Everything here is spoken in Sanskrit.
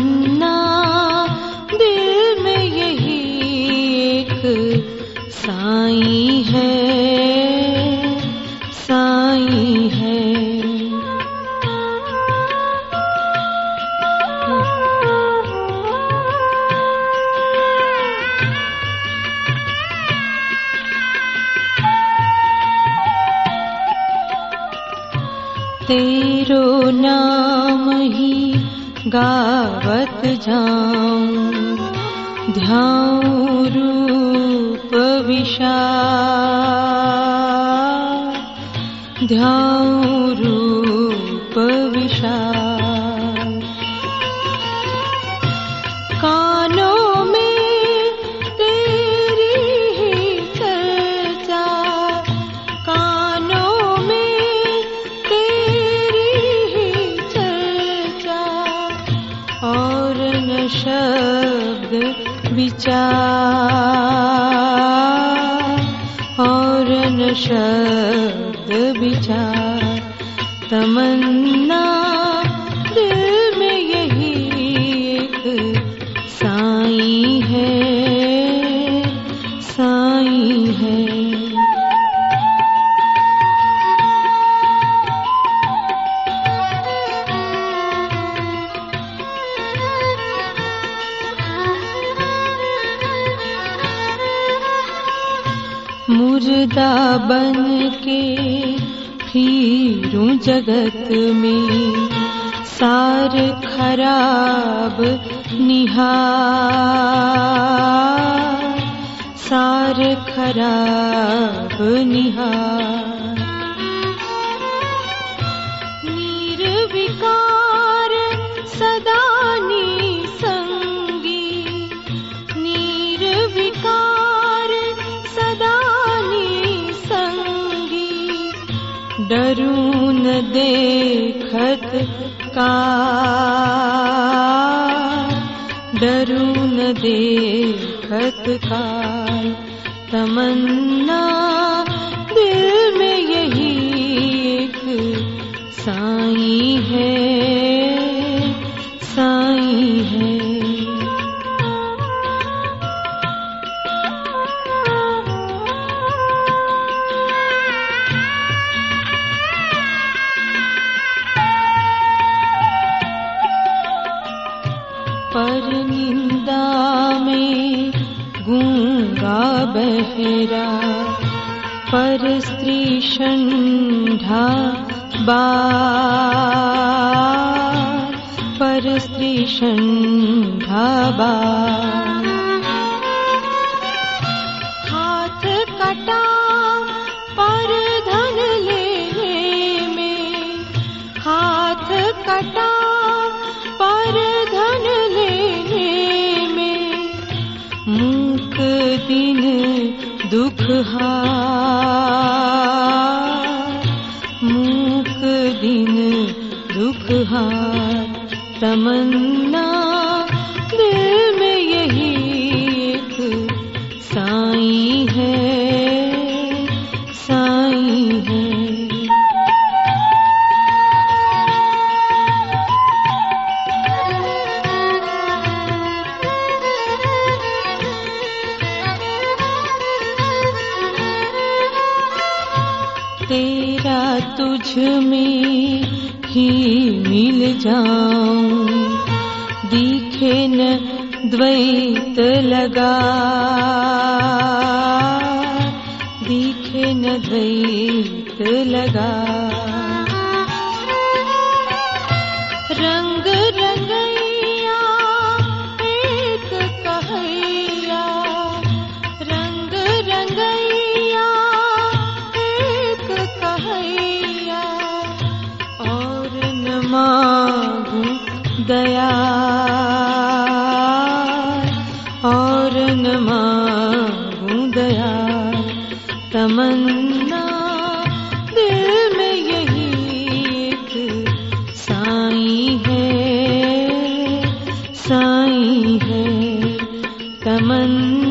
तमन्ना दिल में यही एक साई है साई है। तेरो नाम ही गावत जाऊं ध्याऊं रूप विशा ध्याऊं विचार और शब्द विचार। तमन्ना दिल में यही एक साई है साई है। मुर्दा बन के फिरूं जगत में सार खराब निहार सार खराब निहार डरून देखत का? डरून देखत का? तमन्ना दिल में यही एक साई है बहरा। पर स्त्री शंढा बार पर स्त्री शंढा बार हाथ कटा पर धन लेने में। हाथ कटा पर धन लेने में। मूक दिन दुख मूक दिन दुख तमन्ना तेरा तुझ में ही मिल जाऊं। दिखे न द्वैत लगा। दिखे न द्वैत लगा। रंग दया और न मांगू दया। तमन्ना, दिल में यही एक साई है साई है। तमन्ना